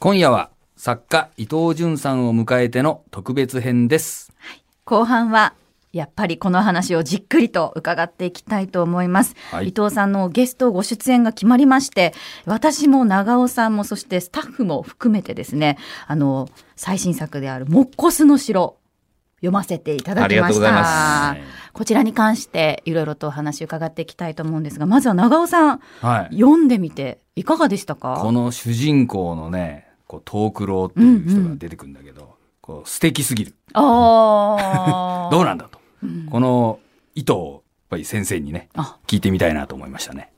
今夜は作家伊藤潤さんを迎えての特別編です。後半はやっぱりこの話をじっくりと伺っていきたいと思います、はい。伊藤さんのゲストご出演が決まりまして私も長尾さんもそしてスタッフも含めてですねあの最新作である「モッコスの城」読ませていただきました。こちらに関していろいろとお話伺っていきたいと思うんですがまずは長尾さんはい。読んでみていかがでしたか？この主人公のね、こう、トークローっていう人が出てくるんだけど、こう、素敵すぎる。あー どうなんだと。うんこの意図を、やっぱり先生にね、あ聞いてみたいなと思いましたね。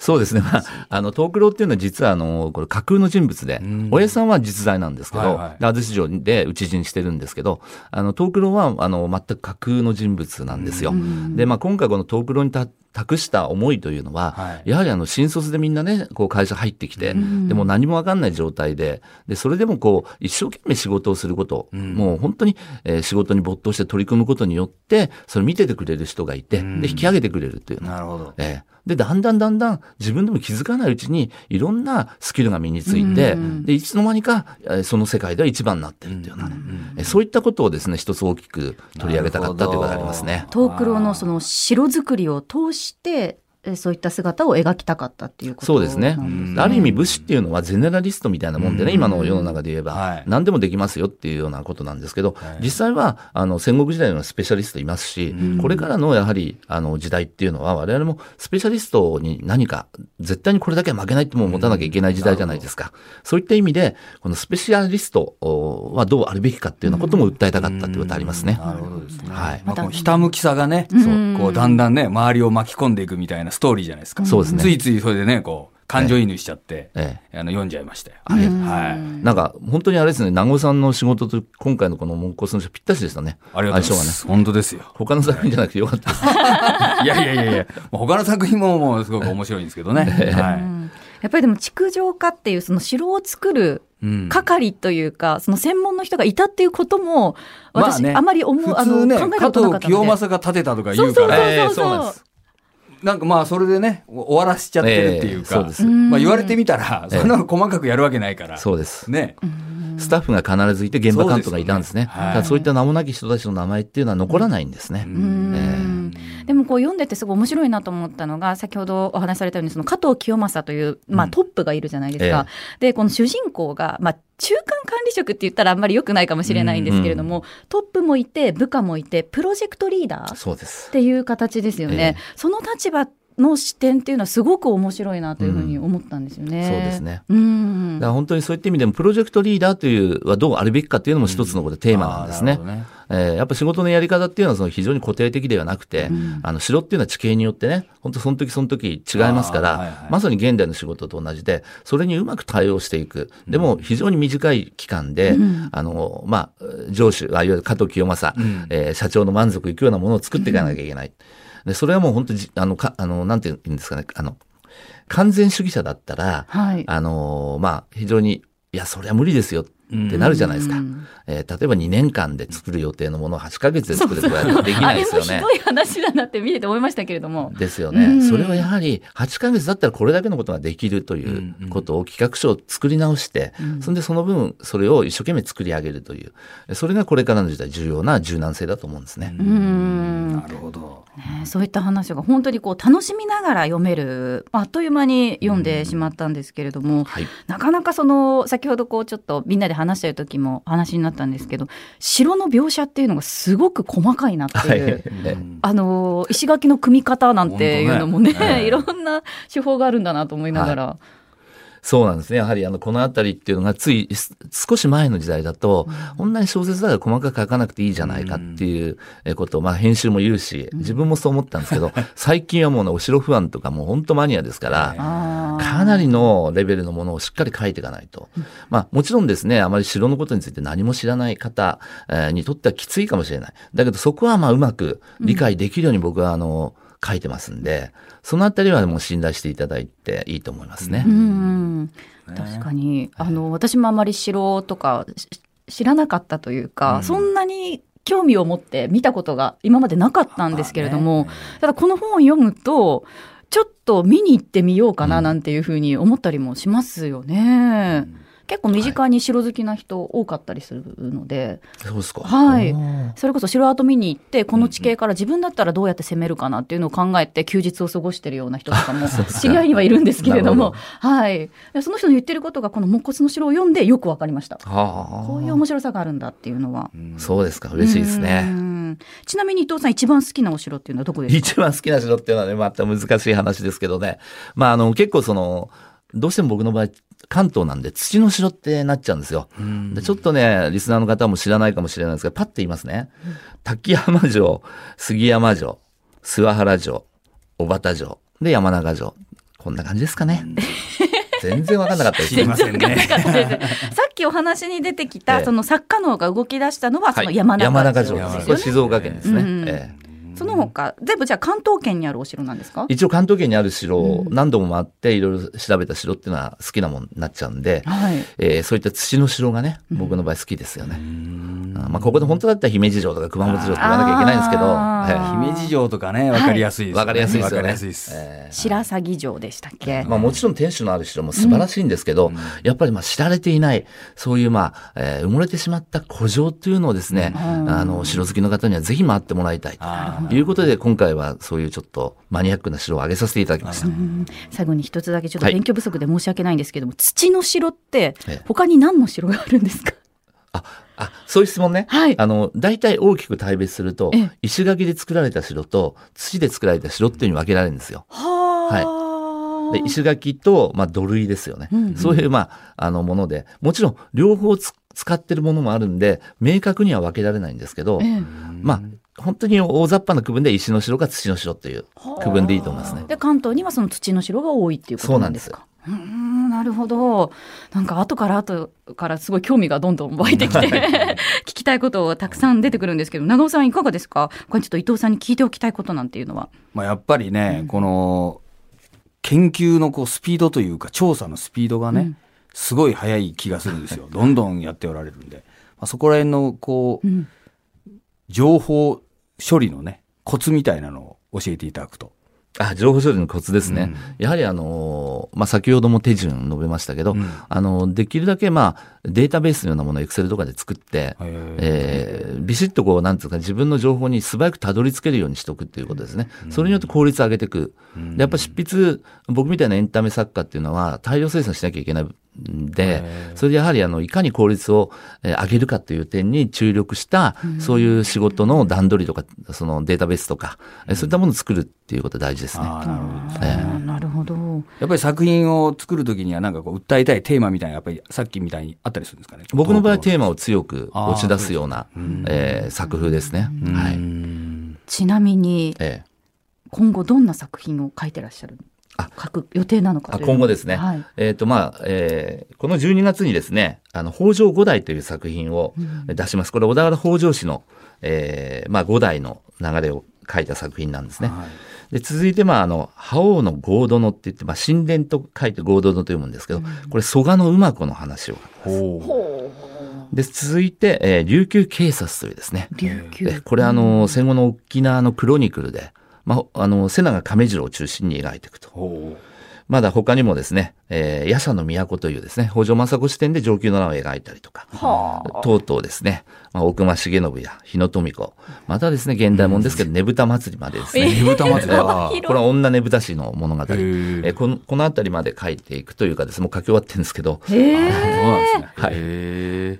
そうですね。まあ、あの、東九郎っていうのは実は、あの、これ架空の人物でうん、おやさんは実在なんですけど、はいはいで安土城で討ち死にしてるんですけど、あの、東九郎は、あの、全く架空の人物なんですよ。うんで、まあ、今回この東九郎にた託した思いというのは、はい。やはりあの、新卒でみんなね、こう会社入ってきて、んでも何もわかんない状態で、で、それでもこう、一生懸命仕事をすること、うん。もう本当に、えー仕事に没頭して取り組むことによって、それ見ててくれる人がいて、うん。で、引き上げてくれるっていうの。なるほど。ええで、だんだんだんだん自分でも気づかないうちにいろんなスキルが身について、うんで、いつの間にかえーその世界では一番になってるっていうようなね、えそういったことをですね、一つ大きく取り上げたかったということがありますね。東九郎のその城作りを通してそういった姿を描きたかったっていうことそうですね。ある意味武士っていうのはゼネラリストみたいなもんでね、うん。今の世の中で言えば、はい。何でもできますよっていうようなことなんですけど、はい。実際はあの戦国時代のスペシャリストいますし、うん。これからのやはりあの時代っていうのは我々もスペシャリストに何か絶対にこれだけは負けないってもん持たなきゃいけない時代じゃないですか。そういった意味で、このスペシャリストおはどうあるべきかっていうようなことも訴えたかったっていうことありますね。なるほどですね。はい。まあ、このひたむきさがね、うん。こう、だんだんね、周りを巻き込んでいくみたいなストーリーじゃないですか。そうですねついついそれでね、こう、感情移入しちゃって、ええあの、読んじゃいましたよ。あれはい。なんか、本当にあれですね、名護さんの仕事と今回のこのモンコスの人ぴったしでしたね。ありがとうございます。本当ですよ。他の作品じゃなくてよかったです。い やいやいやいや、もう他の作品ももうすごく面白いんですけどね。はうんやっぱりでも築城家っていうその城を作るい。うん係というか、その専門の人がいたっていうことも私、まあねあまり思う、あの考えた加ことなかったので藤清正が建てたとか言うから、そうそうそうええそうそうなんです。なんかまあそれでね、終わらしちゃってるっていうか、ええそうですまあ言われてみたら、ええそんなの細かくやるわけないから。そうです。ね。スタッフが必ずいて現場監督がいたんですね。そうねはいそういった名もなき人たちの名前っていうのは残らないんですね。うんでもこう読んでてすごい面白いなと思ったのが先ほどお話しされたようにその加藤清正という、まあ、うんトップがいるじゃないですか。でこの主人公が、まあ、中間管理職って言ったらあんまり良くないかもしれないんですけれども、トップもいて部下もいてプロジェクトリーダーっ。ていう形ですよね。ええその立場の視点っていうのはすごく面白いなというふうに思ったんですよね。そうですね。うん。だから本当にそういった意味でも、プロジェクトリーダーというはどうあるべきかっていうのも一つのこれテーマなんですね。えーやっぱ仕事のやり方っていうのはその非常に固定的ではなくて、うん。あの城っていうのは地形によってね、本当その時その時違いますから、はいはいまさに現代の仕事と同じで、それにうまく対応していく。でも非常に短い期間で、うん。あの、まあ、上司、あいわゆる加藤清正、うん。えー社長の満足いくようなものを作っていかなきゃいけない。で、それはもう本当じ、あの、か、あの、なんて言うんですかね、あの、完全主義者だったら、はい。あのまあ、非常に、いや、それは無理ですよってなるじゃないですか。うんえー例えば2年間で作る予定のものを8ヶ月で作るとかできないですよね あれも。ひどい話だなって見てて思いましたけれども。ですよね。うんそれはやはり8ヶ月だったらこれだけのことができるということを企画書を作り直して、そんでその分それを一生懸命作り上げるという、それがこれからの時代重要な柔軟性だと思うんですね。うんなるほど。ねそういった話が本当にこう楽しみながら読めるあっという間に読んでしまったんですけれども、はい。なかなかその先ほどこうちょっとみんなで話してる時も話になったんですけど城の描写っていうのがすごく細かいなってはい。いう。えあの石垣の組み方なんていうのもねねええ いろんな手法があるんだなと思いながら、そうなんですね。やはりあの、このあたりっていうのがついす少し前の時代だと、こんなに小説だから細かく書かなくていいじゃないかっていうえことを、まあ編集も言うし、自分もそう思ったんですけど、最近はもうね、お城不安とかもう本当マニアですから、かなりのレベルのものをしっかり書いていかないと。まあもちろんですね、あまり城のことについて何も知らない方えーにとってはきついかもしれない。だけどそこはまあうまく理解できるように僕はあの、書いてますんで、そのあたりはもう信頼していただいていいと思いますね。うん確かに。あの私もあまり城とかし知らなかったというか、うん。そんなに興味を持って見たことが今までなかったんですけれども、まあね。ただこの本を読むとちょっと見に行ってみようかなうん。なんていうふうに思ったりもしますよね。結構身近に城好きな人多かったりするので、そうですか。はいそれこそ城跡見に行って、この地形から自分だったらどうやって攻めるかなっていうのを考えて休日を過ごしてるような人とかも 知り合いにはいるんですけれども、はい。でその人の言ってることがこの木骨の城を読んでよくわかりました。はあ。こういう面白さがあるんだっていうのは。そうですか。嬉しいですうね。んちなみに伊藤さん一番好きなお城っていうのはどこですか？一番好きな城っていうのはね、また難しい話ですけどね。まあ、あの、結構その、どうしても僕の場合、関東なんで土の城ってなっちゃうんですよ。でちょっとね、リスナーの方も知らないかもしれないですけど、パッて言いますね。滝山城、杉山城、諏訪原城、小畑城、で山中城。こんな感じですかね。全然わかんなかったです知りませんね。さっきお話に出てきえた、えその作家能が動き出したのは、そのはい山中山中城城ですよねです。これ静岡県ですね。うんええその他、全部じゃあ関東圏にあるお城なんですか？一応関東圏にある城を何度も回っていろいろ調べた城っていうのは好きなもんになっちゃうんで、はい。えーそういった土の城がね、僕の場合好きですよね。あまあ、ここで本当だったら姫路城とか熊本城って言わなきゃいけないんですけど、あー。え姫路城とかね、わかりやすいですよね。わかりやすいですよね。わかりやすいです。えー。白鷺城でしたっけ、まあもちろん天守のある城も素晴らしいんですけど、やっぱりまあ知られていない、そういうまあ、えー埋もれてしまった古城っていうのをですね、あの、城好きの方にはぜひ回ってもらいたいあとい。うことで、今回はそういうちょっとマニアックな城を挙げさせていただきました。うん。最後に一つだけちょっとはい。勉強不足で申し訳ないんですけども、土の城ってええ。他に何の城があるんですか？あ、あ、そういう質問ね。はい。あの、大体大きく大別するとええ、石垣で作られた城と土で作られた城っていうに分けられるんですよ。はで石垣と、まあ、土塁ですよね。うんうん。そういう、まあ、あの、もので、もちろん、両方つ使ってるものもあるんで、明確には分けられないんですけど、ええ。まあ、本当に大雑把な区分で石の城か土の城っていう区分でいいと思いますね。で関東にはその土の城が多いっていうことなんですか？うーんなるほど。なんか後から後からすごい興味がどんどん湧いてきて 聞きたいことをたくさん出てくるんですけど長尾さんいかがですか？これちょっと伊藤さんに聞いておきたいことなんていうのは。まあやっぱりね、この、研究のこうスピードというか、調査のスピードがね、うん。すごい速い気がするんですよ。どんどんやっておられるんで。まあ、そこら辺の、こう、うん。情報処理のね、コツみたいなのを教えていただくと。あ、情報処理のコツですね。うんやはりあのーまあ、先ほども手順述べましたけど、うんあの、できるだけまあ、データベースのようなものを Excel とかで作って、えービシッとこう、なんていうか、自分の情報に素早くたどり着けるようにしておくっていうことですね。それによって効率を上げていく。でやっぱ執筆、僕みたいなエンタメ作家っていうのは大量生産しなきゃいけないんで、それでやはりあの、いかに効率をえー上げるかっていう点に注力した、そういう仕事の段取りとか、そのデータベースとか、えーそういったものを作るっていうことが大事ですね。なるほど。あーなるほどやっぱり作品を作るときにはなんかこう訴えたいテーマみたいなやっぱりさっきみたいにあったりするんですかね？僕の場合テーママを強く押し出すような、えー作風ですね。はい。ちなみにえー今後どんな作品を書いてらっしゃるあ書く予定なのかあというの今後ですね。はいえっ、と、まあ、えーこの12月にですね、あの、北条五代という作品を出します。これ、小田原北条氏の、えーまあ、五代の流れを書いた作品なんですね。で、続いて、まあ、あの、覇王の合殿って言って、まあ、神殿と書いて合殿と読むんですけど、これ、蘇我の馬子の話を。ほで、続いて、えー琉球警察というですね。琉球えこれあの、戦後の沖縄のクロニクルで、まあ、あの、瀬長亀次郎を中心に描いていくと。まだ他にもですね、えー、夜叉の都というですね、北条政子視点で上級の名を描いたりとか、はあ。とうとうですね、まあ、大隈重信や日野富子、またですね、現代もんですけど、ねぶた祭りまでですう。ね、ねぶた祭り。は。これは女ねぶた師の物語。えへー。ーこのこの辺りまで書いていくというかですね、もう書き終わってるんですけど、へそうえなんですね。はい。へ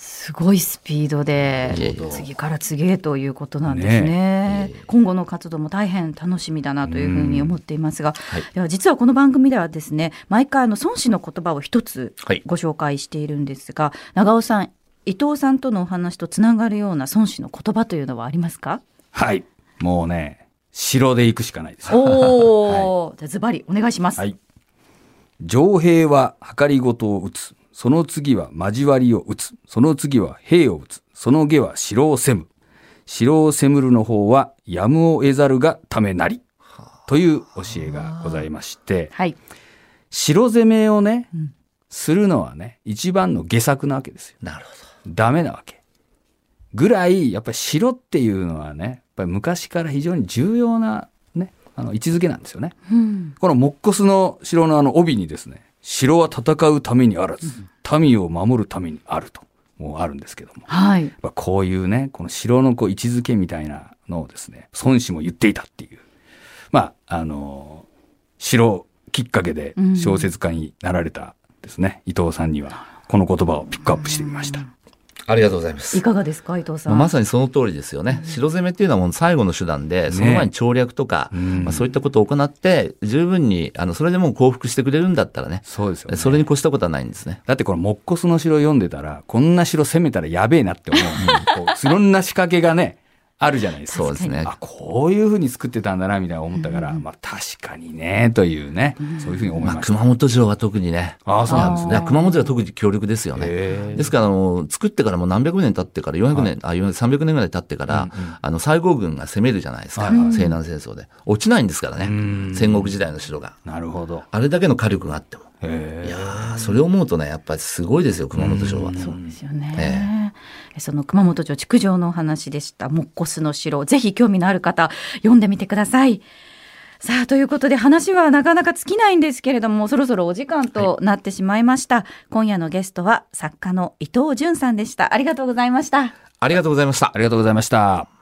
すごいスピードで次から次へということなんですね。ね。え今後の活動も大変楽しみだなというふうに思っていますが、はい。では実はこの番組ではですね毎回あの孫子の言葉を一つはい。ご紹介しているんですが、長尾さん伊藤さんとのお話とつながるような孫子の言葉というのはありますか？はい。もうね、城で行くしかないです。よ。おお、じゃあズバリお願いします、はい。城兵は計りごとを打つ。その次は交わりを打つ。その次は兵を打つ。その下は城を攻む。城を攻むるの方はやむを得ざるがためなり。という教えがございまして、はい城攻めをね、するのはね、一番の下策なわけですよ。なるほダメなわけ。ぐらい、やっぱり城っていうのはね、やっぱり昔から非常に重要なね、あの位置づけなんですよね。うんこのモッコスの城のあの帯にですね、城は戦うためにあらず、民を守るためにあると、もうあるんですけども。はい。こういうね、この城のこう位置づけみたいなのをですね、孫子も言っていたっていう。まあ、あの、城きっかけで小説家になられたですね、うん、伊藤さんには、この言葉をピックアップしてみました。ありがとうございます。いかがですか、伊藤さん？まさにその通りですよね。城攻めっていうのはもう最後の手段で、その前に調略とか、ね、まあ、そういったことを行って、十分に、あの、それでもう降伏してくれるんだったらね。そうですよ、ね、それに越したことはないんですね。だってこの木骨の城読んでたら、こんな城攻めたらやべえなって思う。こういろんな仕掛けがね、あるじゃないですか。そうですね。あ、こういうふうに作ってたんだな、みたいな思ったから、うん、まあ確かにね、というね、うん、そういうふうに思いました。まあ、熊本城は特にね。あそうなんですね。熊本城は特に強力ですよね。ですから、あの、作ってからもう何百年経ってから、400年、はい、あ、300年ぐらい経ってから、うんうん、あの、西郷軍が攻めるじゃないですか。はい、西南戦争で。落ちないんですからね。戦国時代の城が。なるほど。あれだけの火力があっても。いやそれを思うとねやっぱりすごいですよ熊本城は、そうですよね、その熊本城築城のお話でした。モッコスの城。ぜひ興味のある方読んでみてください。さあということで話はなかなか尽きないんですけれどもそろそろお時間となってしまいました、はい、今夜のゲストは作家の伊藤潤さんでした。ありがとうございました。ありがとうございました。ありがとうございました